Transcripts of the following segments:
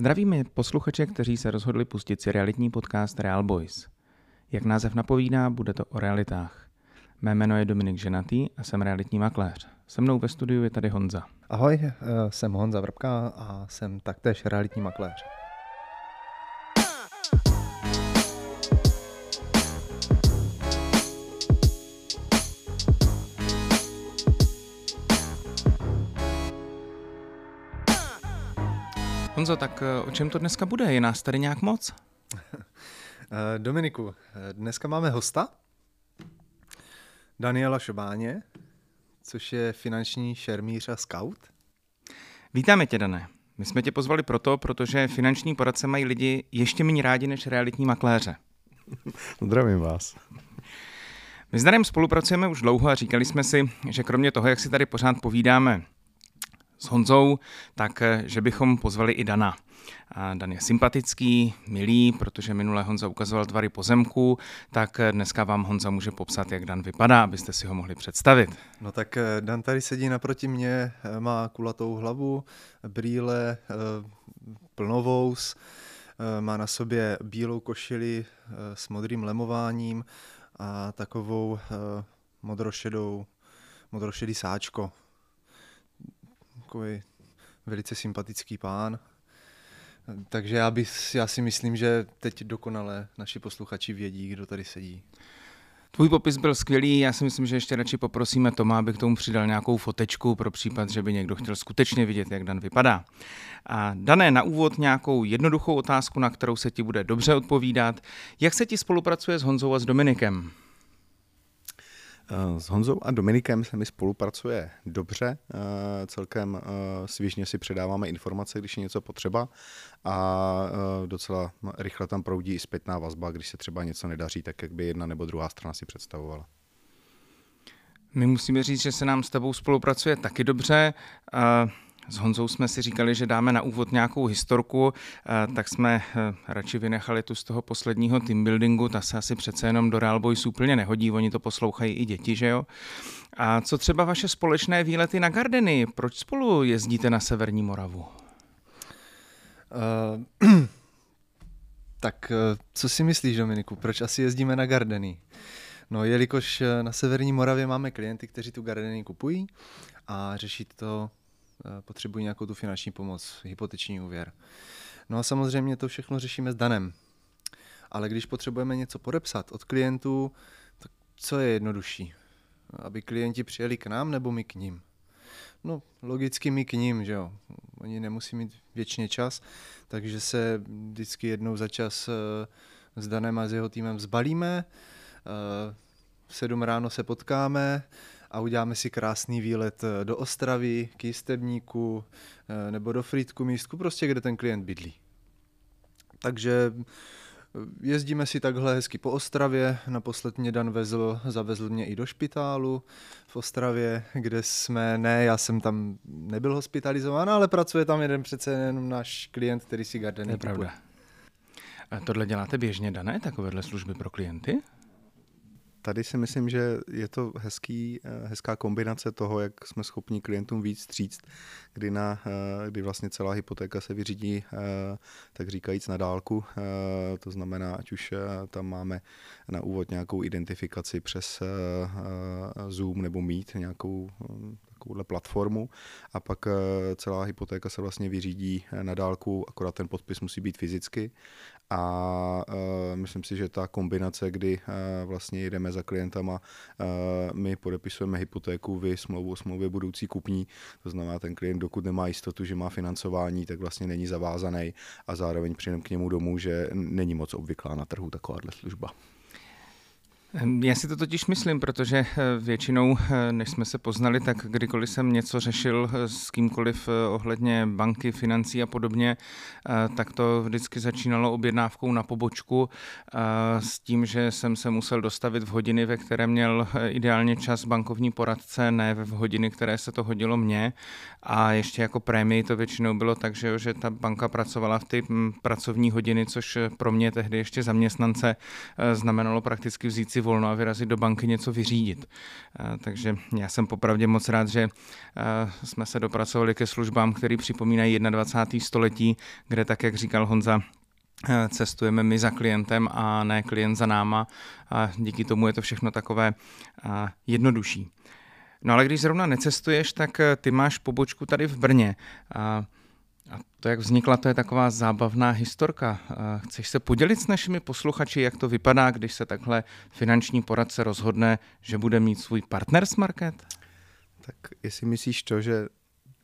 Zdravíme posluchače, kteří se rozhodli pustit si realitní podcast Real Boys. Jak název napovídá, bude to o realitách. Mé jméno je Dominik Ženatý a jsem realitní makléř. Se mnou ve studiu je tady Honza. Ahoj, eh, jsem Honza Vrbka a jsem taktéž realitní makléř. Honzo, tak eh, o čem to dneska bude? Je nás tady nějak moc? Eh, Dominiku, eh, dneska máme hosta, Daniela Šobáně, což je finanční šermíř a scout. Vítáme tě, Dané. My jsme tě pozvali proto, protože finanční poradce mají lidi ještě méně rádi než realitní makléře. Zdravím vás. My s Danem spolupracujeme už dlouho a říkali jsme si, že kromě toho, jak si tady pořád povídáme s Honzou, tak eh, že bychom pozvali i Dana. A Dan je sympatický, milý, protože minule Honza ukazoval tvary pozemku, tak eh, dneska vám Honza může popsat, jak Dan vypadá, abyste si ho mohli představit. No tak eh, Dan tady sedí naproti mě, má kulatou hlavu, brýle, plnovous, má na sobě bílou košili s modrým lemováním a takovou modrošedou, modrošedý sáčko takový velice sympatický pán. Takže já, bych, já si myslím, že teď dokonale naši posluchači vědí, kdo tady sedí. Tvůj popis byl skvělý, já si myslím, že ještě radši poprosíme Toma, aby k tomu přidal nějakou fotečku pro případ, že by někdo chtěl skutečně vidět, jak Dan vypadá. A Dané, na úvod nějakou jednoduchou otázku, na kterou se ti bude dobře odpovídat. Jak se ti spolupracuje s Honzou a s Dominikem? S Honzou a Dominikem se mi spolupracuje dobře, eh, celkem eh, svěžně si předáváme informace, když je něco potřeba a eh, docela rychle tam proudí i zpětná vazba, když se třeba něco nedaří, tak jak by jedna nebo druhá strana si představovala. My musíme říct, že se nám s tebou spolupracuje taky dobře. S Honzou jsme si říkali, že dáme na úvod nějakou historku, eh, tak jsme eh, radši vynechali tu z toho posledního team buildingu, ta se asi přece jenom do Real Boys úplně nehodí, oni to poslouchají i děti, že jo? A co třeba vaše společné výlety na Gardeny? Proč spolu jezdíte na Severní Moravu? Uh, tak co si myslíš, Dominiku, proč asi jezdíme na Gardeny? No, jelikož na Severní Moravě máme klienty, kteří tu Gardeny kupují a řeší to potřebují nějakou tu finanční pomoc, hypoteční úvěr. No a samozřejmě to všechno řešíme s Danem. Ale když potřebujeme něco podepsat od klientů, tak co je jednodušší? Aby klienti přijeli k nám nebo my k ním? No, logicky my k ním, že jo. Oni nemusí mít věčně čas, takže se vždycky jednou za čas eh, s Danem a s jeho týmem zbalíme, eh, v sedm ráno se potkáme, a uděláme si krásný výlet eh, do Ostravy, k Jistebníku eh, nebo do Frýdku místku, prostě kde ten klient bydlí. Takže eh, jezdíme si takhle hezky po Ostravě, naposled mě Dan vezl, zavezl mě i do špitálu v Ostravě, kde jsme, ne, já jsem tam nebyl hospitalizován, ale pracuje tam jeden přece jenom náš klient, který si Gardeny To je pravda. A tohle děláte běžně, Dané, takovéhle služby pro klienty? Tady si myslím, že je to hezký, eh, hezká kombinace toho, jak jsme schopni klientům víc stříct, kdy, na, eh, kdy vlastně celá hypotéka se vyřídí, eh, tak říkajíc na dálku. To znamená, ať už tam máme na úvod nějakou identifikaci přes Zoom nebo Meet, nějakou takovouhle platformu a pak celá hypotéka se vlastně vyřídí na dálku, akorát ten podpis musí být fyzicky a uh, myslím si, že ta kombinace, kdy uh, vlastně jedeme za klientama, uh, my podepisujeme hypotéku, vy smlouvu o smlouvě budoucí kupní, to znamená ten klient, dokud nemá jistotu, že má financování, tak vlastně není zavázaný a zároveň přijdeme k němu domů, že není moc obvyklá na trhu takováhle služba. Ehm, já si to totiž myslím, protože eh, většinou, eh, než jsme se poznali, tak kdykoliv jsem něco řešil eh, s kýmkoliv ohledně banky, financí a podobně, tak to vždycky začínalo objednávkou na pobočku s tím, že jsem se musel dostavit v hodiny, ve které měl ideálně čas bankovní poradce, ne v hodiny, které se to hodilo mně. A ještě jako prémii to většinou bylo tak, že, že ta banka pracovala v ty hm, pracovní hodiny, což pro mě tehdy ještě zaměstnance znamenalo prakticky vzít si si volno a vyrazit do banky něco vyřídit. Takže já jsem popravdě moc rád, že jsme se dopracovali ke službám, které připomínají 21. století, kde tak, jak říkal Honza, cestujeme my za klientem a ne klient za náma a díky tomu je to všechno takové jednodušší. No ale když zrovna necestuješ, tak ty máš pobočku tady v Brně. A to, jak vznikla, to je taková zábavná historka. Chceš se podělit s našimi posluchači, jak to vypadá, když se takhle finanční poradce rozhodne, že bude mít svůj partners market? Tak jestli myslíš to, že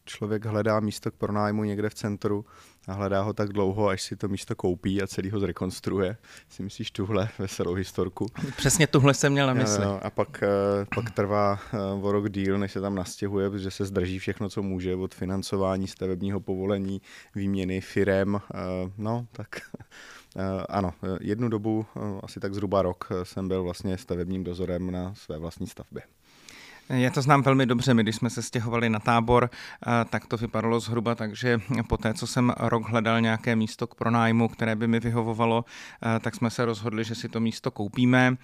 člověk hledá místo k pronájmu někde v centru a hledá ho tak dlouho, až si to místo koupí a celý ho zrekonstruuje. Si myslíš tuhle veselou historku? Přesně tuhle jsem měl na mysli. No, a pak, eh, pak trvá eh, o rok díl, než se tam nastěhuje, protože se zdrží všechno, co může, od financování, stavebního povolení, výměny firem. Eh, no, tak ano, jednu dobu, asi tak zhruba rok, jsem byl vlastně stavebním dozorem na své vlastní stavbě. Já to znám velmi dobře. My, když jsme se stěhovali na tábor, tak to vypadalo zhruba tak, že po té, co jsem rok hledal nějaké místo k pronájmu, které by mi vyhovovalo, tak jsme se rozhodli, že si to místo koupíme.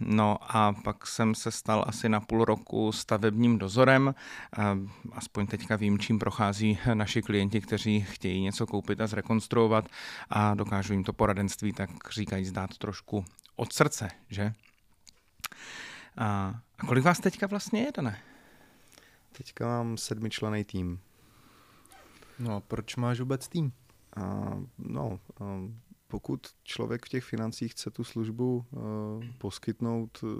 No a pak jsem se stal asi na půl roku stavebním dozorem. Aspoň teďka vím, čím prochází naši klienti, kteří chtějí něco koupit a zrekonstruovat a dokážu jim to poradenství, tak říkají, zdát trošku od srdce, že? A kolik vás teďka vlastně je, Dané? Teďka mám sedmičlený tým. No a proč máš vůbec tým? A, no, a, pokud člověk v těch financích chce tu službu uh, poskytnout, uh,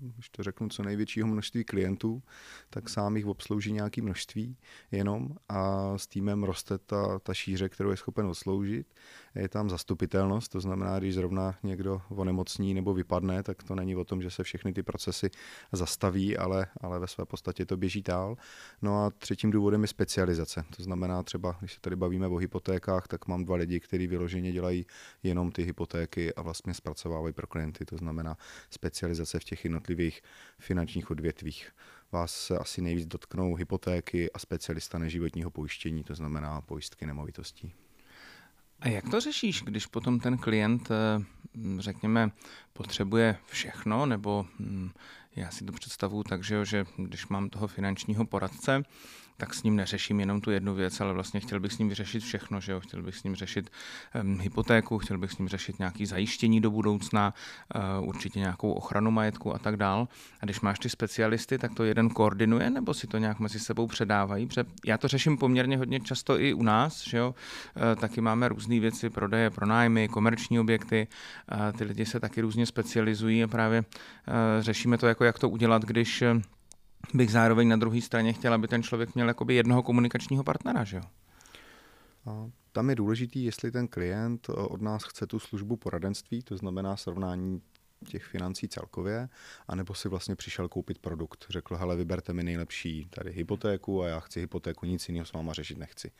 když to řeknu, co největšího množství klientů, tak sám jich obslouží nějaké množství jenom a s týmem roste ta, ta šíře, kterou je schopen odsloužit je tam zastupitelnost, to znamená, když zrovna někdo onemocní nebo vypadne, tak to není o tom, že se všechny ty procesy zastaví, ale, ale ve své podstatě to běží dál. No a třetím důvodem je specializace. To znamená třeba, když se tady bavíme o hypotékách, tak mám dva lidi, kteří vyloženě dělají jenom ty hypotéky a vlastně zpracovávají pro klienty. To znamená specializace v těch jednotlivých finančních odvětvích vás se asi nejvíc dotknou hypotéky a specialista neživotního pojištění, to znamená pojistky nemovitostí. A jak to řešíš, když potom ten klient, eh, řekněme, potřebuje všechno, nebo hm, já si to představuji tak, že, že když mám toho finančního poradce, tak s ním neřeším jenom tu jednu věc, ale vlastně chtěl bych s ním vyřešit všechno, že jo? chtěl bych s ním řešit um, hypotéku, chtěl bych s ním řešit nějaký zajištění do budoucna, uh, určitě nějakou ochranu majetku a tak dál. A když máš ty specialisty, tak to jeden koordinuje, nebo si to nějak mezi sebou předávají? Protože já to řeším poměrně hodně často i u nás, že jo? Uh, taky máme různé věci, prodeje, pronájmy, komerční objekty, uh, ty lidi se taky různě specializují a právě uh, řešíme to, jako jak to udělat, když bych zároveň na druhé straně chtěl, aby ten člověk měl jakoby jednoho komunikačního partnera, že jo? Tam je důležitý, jestli ten klient eh, od nás chce tu službu poradenství, to znamená srovnání těch financí celkově, anebo si vlastně přišel koupit produkt. Řekl, hele, vyberte mi nejlepší tady hypotéku a já chci hypotéku, nic jiného s váma řešit nechci.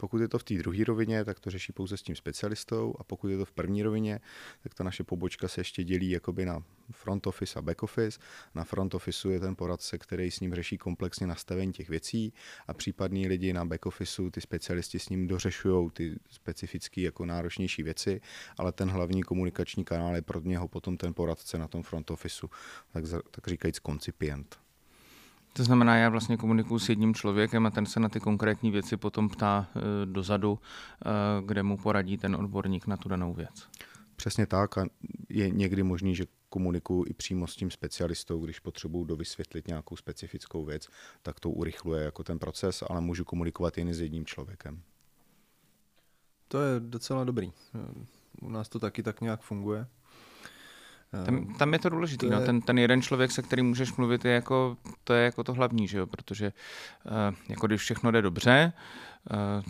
Pokud je to v té druhé rovině, tak to řeší pouze s tím specialistou a pokud je to v první rovině, tak ta naše pobočka se ještě dělí jakoby na front office a back office. Na front office je ten poradce, který s ním řeší komplexně nastavení těch věcí a případní lidi na back office, ty specialisti s ním dořešují ty specifické jako náročnější věci, ale ten hlavní komunikační kanál je pro něho potom ten poradce na tom front office, tak, tak říkajíc koncipient. To znamená, já vlastně komunikuji s jedním člověkem a ten se na ty konkrétní věci potom ptá e, dozadu, e, kde mu poradí ten odborník na tu danou věc. Přesně tak a je někdy možný, že komunikuju i přímo s tím specialistou, když potřebuju dovysvětlit nějakou specifickou věc, tak to urychluje jako ten proces, ale můžu komunikovat jen s jedním člověkem. To je docela dobrý. U nás to taky tak nějak funguje. Tam, tam je to důležité. No. Ten, ten jeden člověk, se kterým můžeš mluvit, je jako, to je jako to hlavní, že jo? protože uh, jako když všechno jde dobře,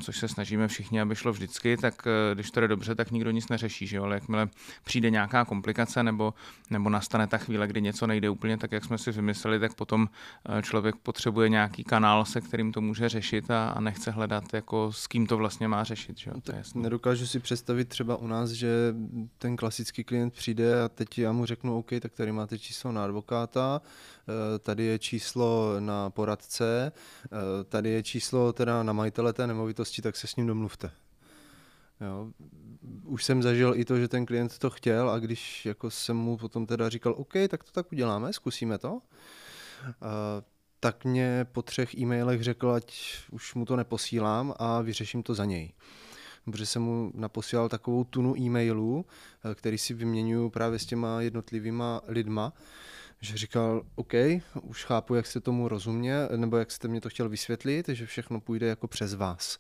což se snažíme všichni, aby šlo vždycky, tak eh, když to jde dobře, tak nikdo nic neřeší, že jo? ale jakmile přijde nějaká komplikace nebo, nebo nastane ta chvíle, kdy něco nejde úplně tak, jak jsme si vymysleli, tak potom eh, člověk potřebuje nějaký kanál, se kterým to může řešit a, a nechce hledat, jako s kým to vlastně má řešit. Že jo? To je Nedokážu si představit třeba u nás, že ten klasický klient přijde a teď já mu řeknu, OK, tak tady máte číslo na advokáta, tady je číslo na poradce, tady je číslo teda na majitele té nemovitosti, tak se s ním domluvte. Jo. Už jsem zažil i to, že ten klient to chtěl a když jako jsem mu potom teda říkal, OK, tak to tak uděláme, zkusíme to, uh, tak mě po třech e-mailech řekl, ať už mu to neposílám a vyřeším to za něj. Protože jsem mu naposílal takovou tunu e-mailů, eh, který si vyměňuju právě s těma jednotlivýma lidma, že říkal, OK, už chápu, jak jste tomu rozumě, nebo jak jste mě to chtěl vysvětlit, že všechno půjde jako přes vás.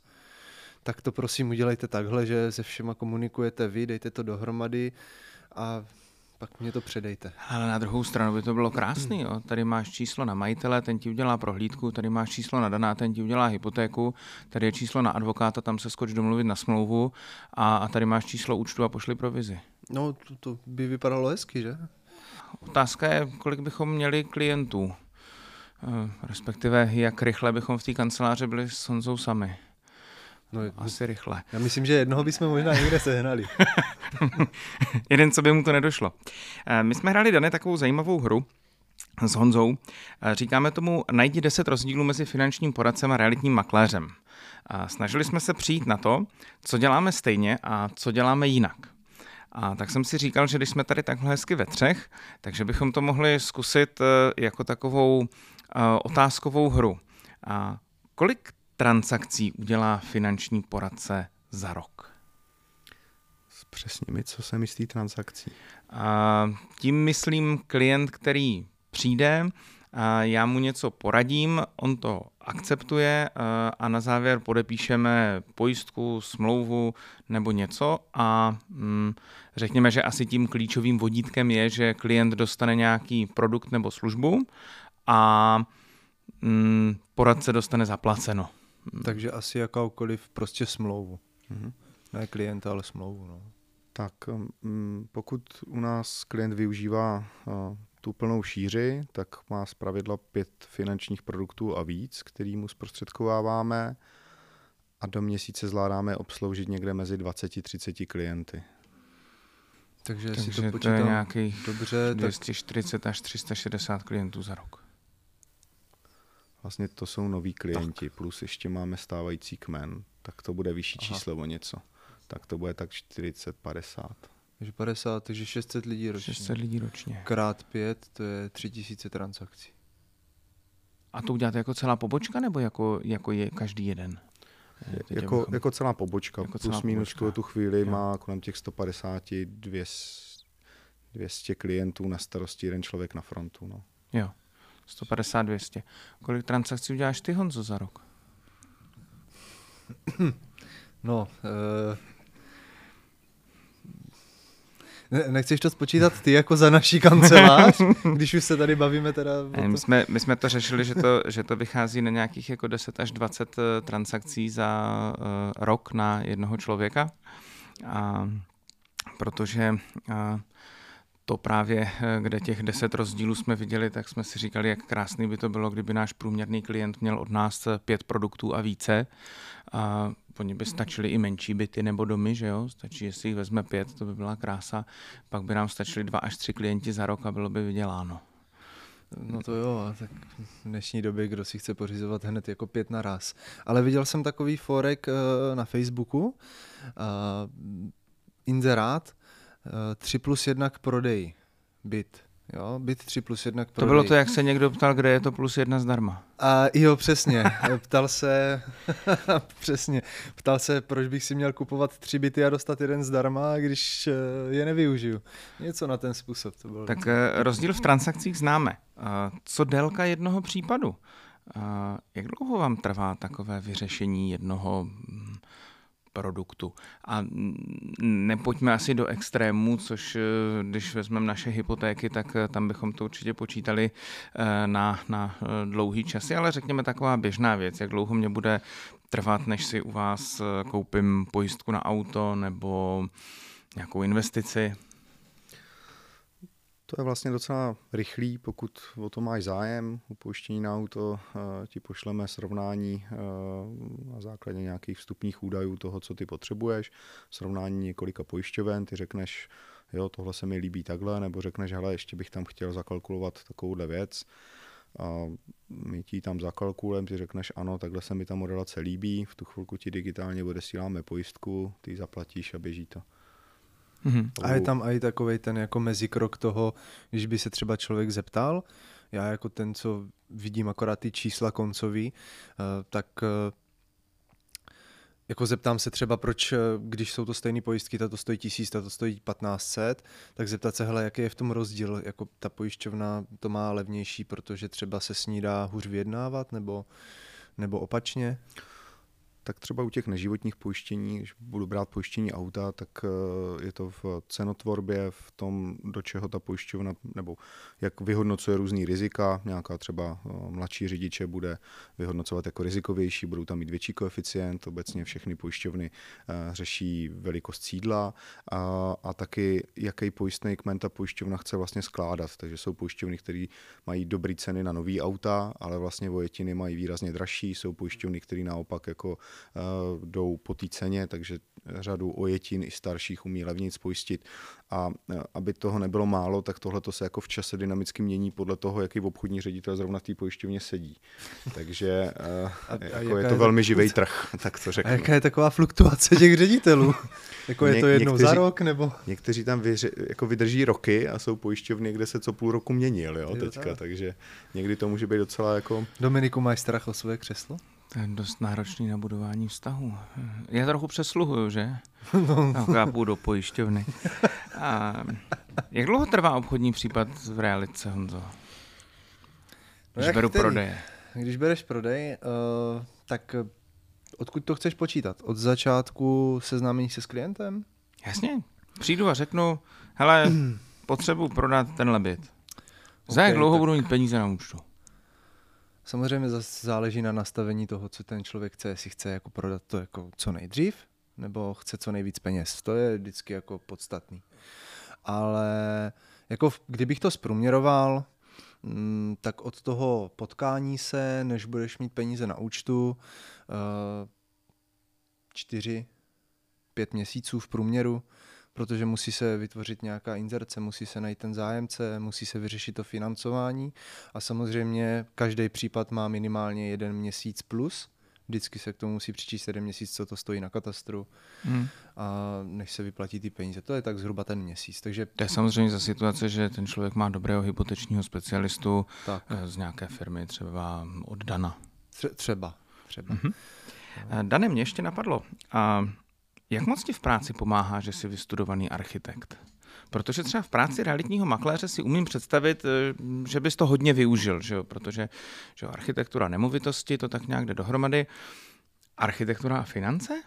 Tak to prosím udělejte takhle, že se všema komunikujete vy, dejte to dohromady a pak mě to předejte. Ale na druhou stranu by to bylo krásný. Jo? Tady máš číslo na majitele, ten ti udělá prohlídku, tady máš číslo na daná, ten ti udělá hypotéku, tady je číslo na advokáta, tam se skoč domluvit na smlouvu a, a tady máš číslo účtu a pošli provizi. No, to, to by vypadalo hezky, že? Otázka je, kolik bychom měli klientů, eh, respektive jak rychle bychom v té kanceláři byli s Honzou sami. No, Asi rychle. Já myslím, že jednoho bychom možná někde sehnali. Jeden, co by mu to nedošlo. Eh, my jsme hráli dané takovou zajímavou hru, s Honzou. Eh, říkáme tomu najdi 10 rozdílů mezi finančním poradcem a realitním makléřem. Snažili jsme se přijít na to, co děláme stejně a co děláme jinak. A tak jsem si říkal, že když jsme tady takhle hezky ve třech, takže bychom to mohli zkusit eh, jako takovou otázkovou hru. A kolik transakcí udělá finanční poradce za rok? Přesně mi, co se myslí transakcí. A tím myslím klient, který přijde, já mu něco poradím, on to akceptuje a na závěr podepíšeme pojistku, smlouvu nebo něco a mm, řekněme, že asi tím klíčovým vodítkem je, že klient dostane nějaký produkt nebo službu a mm, poradce dostane zaplaceno. Takže asi jakoukoliv prostě smlouvu. Mm-hmm. Ne klienta, ale smlouvu. No. Tak um, pokud u nás klient využívá uh, tu plnou šíři, tak má z pravidla pět finančních produktů a víc, který mu zprostředkováváme a do měsíce zvládáme obsloužit někde mezi 20-30 klienty. Takže, Takže si to, to je nějakých dobře, 240 tak... až 360 klientů za rok. Vlastně to jsou noví klienti, tak. plus ještě máme stávající kmen, tak to bude vyšší Aha. číslo o něco. Tak to bude tak 40, 50. Takže 50, takže 600 lidí ročně. 600 lidí ročně. Krát 5, to je 3000 transakcí. A to uděláte jako celá pobočka, nebo jako, jako je každý jeden? Teď jako, bychom... jako celá pobočka, jako plus celá minus pobočka. tu chvíli jo. má kolem těch 150, 200, 200 klientů na starosti jeden člověk na frontu. No. Jo. 150, 200. Kolik transakcí uděláš ty, Honzo, za rok? No, uh, nechceš to spočítat ty jako za naší kancelář, když už se tady bavíme teda... Ne, my, jsme, my jsme to řešili, že to, že to vychází na nějakých jako 10 až 20 eh, transakcí za uh, rok na jednoho člověka. A, protože uh, to právě, kde těch deset rozdílů jsme viděli, tak jsme si říkali, jak krásný by to bylo, kdyby náš průměrný klient měl od nás pět produktů a více. A oni by stačili i menší byty nebo domy, že jo? Stačí, jestli jich vezme pět, to by byla krása. Pak by nám stačili dva až tři klienti za rok a bylo by vyděláno. No to jo, tak v dnešní době, kdo si chce pořizovat hned jako pět na raz. Ale viděl jsem takový forek uh, na Facebooku, uh, inzerát, 3 plus 1 k prodeji. Byt. Jo, byt 3 plus 1 k prodeji. To bylo to, jak se někdo ptal, kde je to plus 1 zdarma. A jo, přesně. Ptal se, přesně, ptal se, proč bych si měl kupovat tři byty a dostat jeden zdarma, když eh, je nevyužiju. Něco na ten způsob to bylo. Tak eh, rozdíl v transakcích známe. Co délka jednoho případu? Jak dlouho vám trvá takové vyřešení jednoho produktu. A nepojďme asi do extrému, což eh, když vezmeme naše hypotéky, tak eh, tam bychom to určitě počítali eh, na, na dlouhý časy, ale řekněme taková běžná věc, jak dlouho mě bude trvat, než si u vás koupím pojistku na auto nebo nějakou investici. To je vlastně docela rychlý, pokud o to máš zájem. U pojištění na auto uh, ti pošleme srovnání uh, na základě nějakých vstupních údajů toho, co ty potřebuješ, srovnání několika pojišťoven, ty řekneš, jo, tohle se mi líbí takhle, nebo řekneš, hele, ještě bych tam chtěl zakalkulovat takovouhle věc. a my ti tam zakalkulujeme, ty řekneš ano, takhle se mi ta modelace líbí, v tu chvilku ti digitálně odesíláme pojistku, ty zaplatíš a běží to. Mm-hmm. A je tam i takový ten jako mezikrok toho, když by se třeba člověk zeptal, já jako ten, co vidím akorát ty čísla koncový, eh, tak eh, jako zeptám se třeba, proč, eh, když jsou to stejné pojistky, tato stojí tisíc, tato stojí 1500, tak zeptat se, hele, jaký je v tom rozdíl, jako ta pojišťovna to má levnější, protože třeba se s ní dá hůř vyjednávat, nebo, nebo opačně? Tak třeba u těch neživotních pojištění, když budu brát pojištění auta, tak eh, je to v cenotvorbě, v tom, do čeho ta pojišťovna, nebo jak vyhodnocuje různý rizika. Nějaká třeba eh, mladší řidiče bude vyhodnocovat jako rizikovější, budou tam mít větší koeficient. Obecně všechny pojišťovny eh, řeší velikost sídla a, a taky, jaký pojistný kmen ta pojišťovna chce vlastně skládat. Takže jsou pojišťovny, které mají dobré ceny na nový auta, ale vlastně vojetiny mají výrazně dražší. Jsou pojišťovny, které naopak jako jdou po té ceně, takže řadu ojetin i starších umí levnic pojistit. A eh, aby toho nebylo málo, tak tohle se jako v čase dynamicky mění podle toho, jaký obchodní ředitel zrovna v té pojišťovně sedí. Takže eh, a, a jako je to je velmi živý trh, tak to řeknu. A jaká je taková fluktuace těch ředitelů? jako je to jednou někteří, za rok? nebo? Někteří tam vyři, jako vydrží roky a jsou pojišťovny, kde se co půl roku měnil, jo, teďka, takže někdy to může být docela jako... Dominiku, máš strach o své křeslo? To je dost náročný na budování vztahu. Já trochu přesluhuju, že? No. Chápu do pojišťovny. A jak dlouho trvá obchodní případ v realitce, Honzo? No když no beru který? prodeje. Když bereš prodej, uh, tak eh, odkud to chceš počítat? Od začátku seznámení se s klientem? Jasně. Přijdu a řeknu, hele, potřebuji prodat tenhle byt. Za okay, jak dlouho tak... budu mít peníze na účtu? Samozřejmě zase záleží na nastavení toho, co ten člověk chce, jestli chce jako prodat to jako co nejdřív, nebo chce co nejvíc peněz. To je vždycky jako podstatný. Ale jako kdybych to zprůměroval, mm, tak od toho potkání se, než budeš mít peníze na účtu, eh, čtyři, pět měsíců v průměru, protože musí se vytvořit nějaká inzerce, musí se najít ten zájemce, musí se vyřešit to financování a samozřejmě každý případ má minimálně jeden měsíc plus, vždycky se k tomu musí přičíst jeden měsíc, co to stojí na katastru hmm. a než se vyplatí ty peníze. To je tak zhruba ten měsíc. Takže... To je samozřejmě za situace, že ten člověk má dobrého hypotečního specialistu tak. Eh, z nějaké firmy, třeba od Dana. Třeba. třeba. Mm-hmm. Dane, mě ještě napadlo. A jak moc ti v práci pomáhá, že jsi vystudovaný architekt? Protože třeba v práci realitního makléře si umím představit, eh, že bys to hodně využil, že jo? protože že jo, architektura nemovitosti, to tak nějak jde dohromady. Architektura a finance?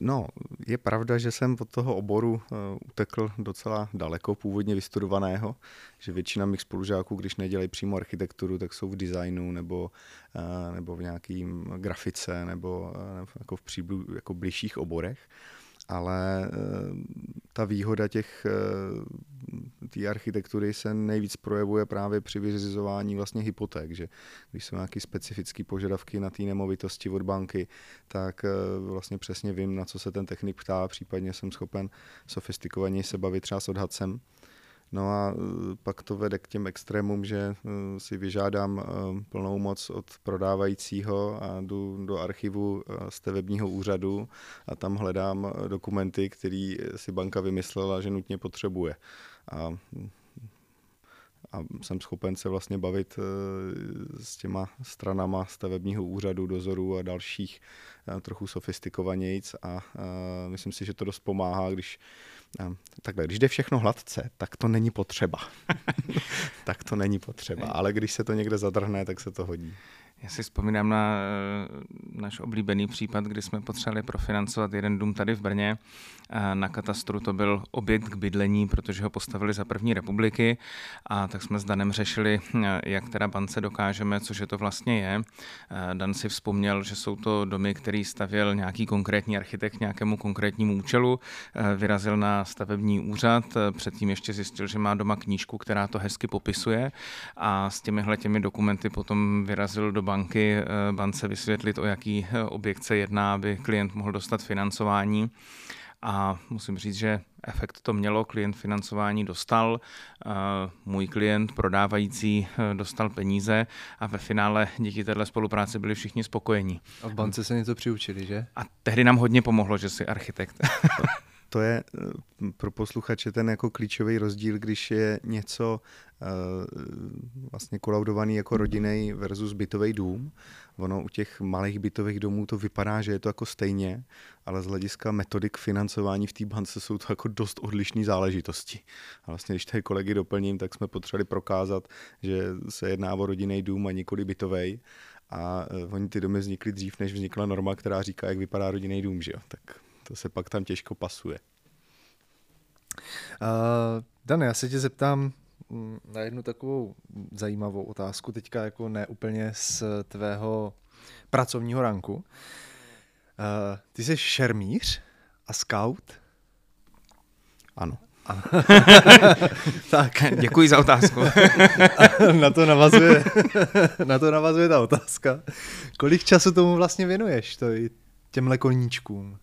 No, je pravda, že jsem od toho oboru uh, utekl docela daleko, původně vystudovaného, že většina mých spolužáků, když nedělají přímo architekturu, tak jsou v designu nebo, uh, nebo v nějakým grafice nebo uh, jako v příblu, jako blížších oborech ale eh, ta výhoda těch eh, té architektury se nejvíc projevuje právě při vyřizování vlastně hypoték, že když jsou nějaké specifické požadavky na té nemovitosti od banky, tak eh, vlastně přesně vím, na co se ten technik ptá, případně jsem schopen sofistikovaně se bavit třeba s odhadcem No a e, pak to vede k těm extrémům, že e, si vyžádám e, plnou moc od prodávajícího a jdu do archivu stavebního úřadu a tam hledám dokumenty, které si banka vymyslela, že nutně potřebuje. A a jsem schopen se vlastně bavit s těma stranama stavebního úřadu, dozoru a dalších trochu sofistikovanějíc a myslím si, že to dost pomáhá, když takhle, když jde všechno hladce, tak to není potřeba. tak to není potřeba, ale když se to někde zadrhne, tak se to hodí. Já si vzpomínám na uh, náš oblíbený případ, kdy jsme potřebovali profinancovat jeden dům tady v Brně. Na katastru to byl objekt k bydlení, protože ho postavili za první republiky a tak jsme s Danem řešili, uh, jak teda bance dokážeme, což je to vlastně je. Uh, Dan si vzpomněl, že jsou to domy, který stavěl nějaký konkrétní architekt nějakému konkrétnímu účelu, vyrazil na stavební úřad, předtím ještě zjistil, že má doma knížku, která to hezky popisuje a s těmihle těmi dokumenty potom vyrazil do banky, eh, bance vysvětlit, o jaký eh, objekt se jedná, aby klient mohl dostat financování. a musím říct, že efekt to mělo, klient financování dostal, můj klient prodávající dostal peníze a ve finále díky této spolupráci byli všichni spokojení. A v bance se něco přiučili, že? A tehdy nám hodně pomohlo, že jsi architekt. to je eh, pro posluchače ten jako klíčový rozdíl, když je něco uh, vlastně kolaudovaný jako rodinný versus bytový dům. Ono u těch malých bytových domů to vypadá, že je to jako stejně, ale z hlediska metodik financování v té bance jsou to jako dost odlišné záležitosti. A vlastně, když tady kolegy doplním, tak jsme potřebovali prokázat, že se jedná o rodinný dům a nikoli bytový. A uh, oni ty domy vznikly dřív, než vznikla norma, která říká, jak vypadá rodinný dům, že jo? Tak to se pak tam těžko pasuje. Uh, Dane, já se tě zeptám mm, na jednu takovou zajímavou otázku, teďka jako ne úplně z tvého pracovního ranku. Uh, ty jsi šermíř a scout? Ano. tak, děkuji za otázku. na to navazuje, na to navazuje ta otázka. Kolik času tomu vlastně věnuješ, to, těmhle koníčkům?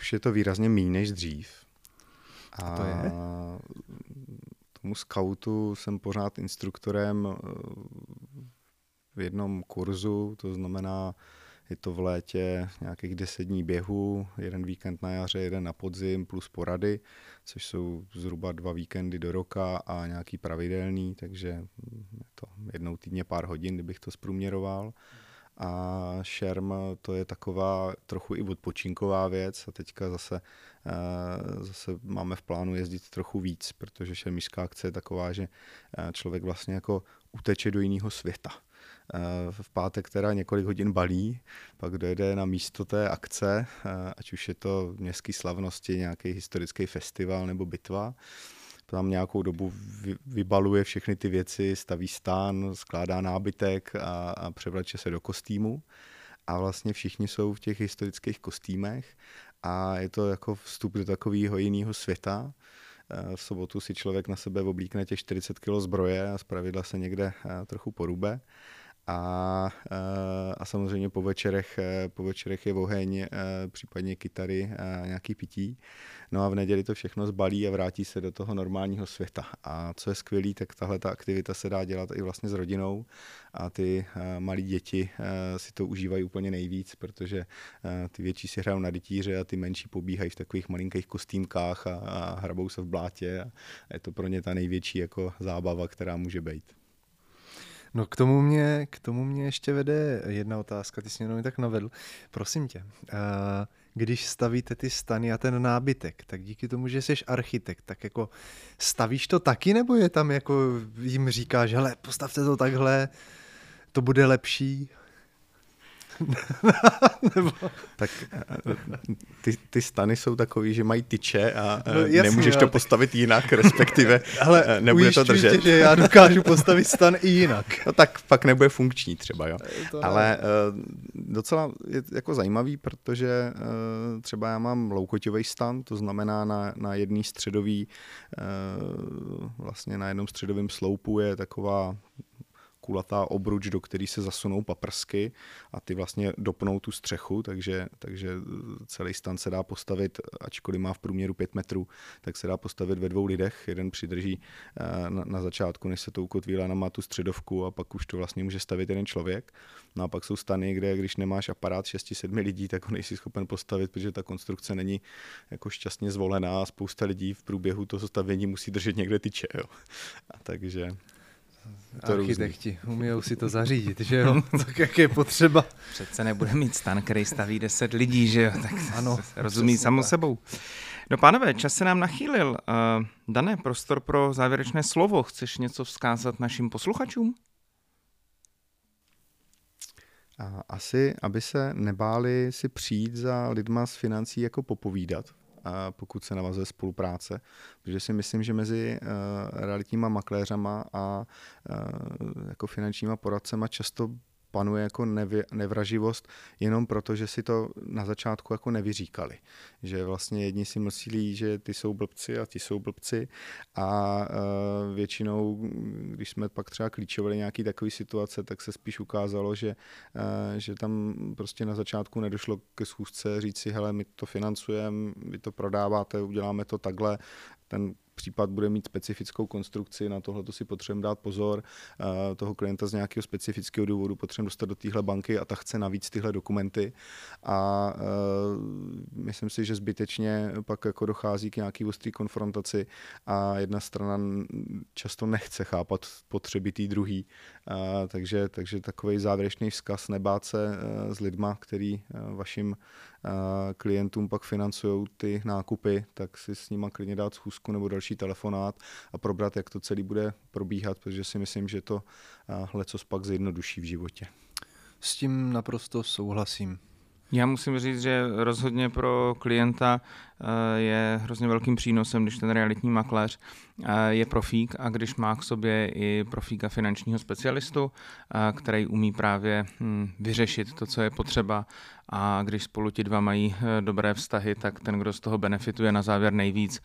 Už je to výrazně méně než dřív. A to je? Tomu skautu jsem pořád instruktorem eh, v jednom kurzu, to znamená, je to v létě nějakých deset dní běhu, jeden víkend na jaře, jeden na podzim plus porady, což jsou zhruba dva víkendy do roka a nějaký pravidelný, takže je to jednou týdně pár hodin, kdybych to zprůměroval a šerm to je taková trochu i odpočinková věc a teďka zase, eh, zase máme v plánu jezdit trochu víc, protože šermířská akce je taková, že eh, člověk vlastně jako uteče do jiného světa. Eh, v pátek teda několik hodin balí, pak dojede na místo té akce, ať už je to městské slavnosti, nějaký historický festival nebo bitva, tam nějakou dobu vybaluje všechny ty věci, staví stán, skládá nábytek a, a převleče se do kostýmu. A vlastně všichni jsou v těch historických kostýmech a je to jako vstup do takového jiného světa. Eh, v sobotu si člověk na sebe oblíkne těch 40 kg zbroje a zpravidla se někde eh, trochu porube a, eh, a samozřejmě po večerech, eh, po večerech je oheň, eh, případně kytary a nějaký pití. No a v neděli to všechno zbalí a vrátí se do toho normálního světa. A co je skvělé, tak tahle ta aktivita se dá dělat i vlastně s rodinou a ty malí děti si to užívají úplně nejvíc, protože ty větší si hrajou na rytíře a ty menší pobíhají v takových malinkých kostýmkách a, a hrabou se v blátě a je to pro ně ta největší jako zábava, která může být. No k tomu mě, k tomu mě ještě vede jedna otázka, ty jsi mě tak navedl. Prosím tě, když stavíte ty stany a ten nábytek, tak díky tomu, že jsi architekt, tak jako stavíš to taky, nebo je tam jako jim říkáš, hele, postavte to takhle, to bude lepší? Nebo... Tak eh, ty, ty stany jsou takový, že mají tyče a no, jasný, nemůžeš to postavit jinak, respektive Ale eh, nebude to držet. Tě, že já dokážu postavit stan i jinak. No tak pak nebude funkční třeba, jo. Ale uh, docela je jako zajímavý, protože třeba já mám loukoťový stan, to znamená na, na jedný středový, vlastně na jednom středovém sloupu je taková kulatá obruč, do který se zasunou paprsky a ty vlastně dopnou tu střechu, takže, takže celý stan se dá postavit, ačkoliv má v průměru 5 metrů, tak se dá postavit ve dvou lidech. Jeden přidrží eh, na, na začátku, než se to ukotví má tu středovku a pak už to vlastně může stavit jeden člověk. No a pak jsou stany, kde když nemáš aparát 6-7 lidí, tak ho nejsi schopen postavit, protože ta konstrukce není jako šťastně zvolená a spousta lidí v průběhu toho stavění musí držet někde tyče. Jo. A takže to Architekti umějí si to zařídit, že jo? tak jak je potřeba. Přece nebude mít stan, který staví 10 lidí, že jo? Tak ano, rozumí samo sebou. No pánové, čas se nám nachýlil. Uh, Dané, prostor pro závěrečné slovo. Chceš něco vzkázat našim posluchačům? Asi, aby se nebáli si přijít za lidma z financí jako popovídat, pokud se navazuje spolupráce, protože si myslím, že mezi eh, realitníma makléřama a eh, jako finančníma poradcema často panuje jako nevě, nevraživost jenom proto, že si to na začátku jako nevyříkali. Že vlastně jedni si myslí, že ty jsou blbci a ti jsou blbci a uh, většinou, když jsme pak třeba klíčovali nějaký takový situace, tak se spíš ukázalo, že, uh, že tam prostě na začátku nedošlo ke schůzce říct si, hele, my to financujeme, vy to prodáváte, uděláme to takhle, ten případ bude mít specifickou konstrukci, na tohle to si potřebujeme dát pozor, uh, toho klienta z nějakého specifického důvodu potřebujeme dostat do téhle banky a ta chce navíc tyhle dokumenty. A uh, myslím si, že zbytečně pak jako dochází k nějaký ostrý konfrontaci a jedna strana často nechce chápat potřeby té druhý, uh, takže, takže takový závěrečný vzkaz nebát se s lidma, který vašim klientům pak financují ty nákupy, tak si s nima klidně dát schůzku nebo další telefonát a probrat, jak to celý bude probíhat, protože si myslím, že to leco pak zjednoduší v životě. S tím naprosto souhlasím. Já musím říct, že rozhodně pro klienta eh, je hrozně velkým přínosem, když ten realitní makléř eh, je profík a když má k sobě i profíka finančního specialistu, eh, který umí právě hm, vyřešit to, co je potřeba a když spolu ti dva mají dobré vztahy, tak ten, kdo z toho benefituje na závěr nejvíc,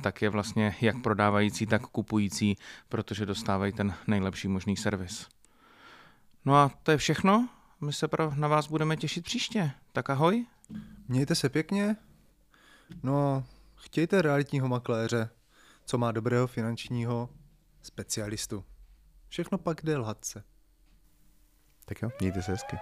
tak je vlastně jak prodávající, tak kupující, protože dostávají ten nejlepší možný servis. No a to je všechno. My se na vás budeme těšit příště. Tak ahoj. Mějte se pěkně. No, chtějte realitního makléře, co má dobrého finančního specialistu. Všechno pak jde hladce. Tak jo, mějte se hezky.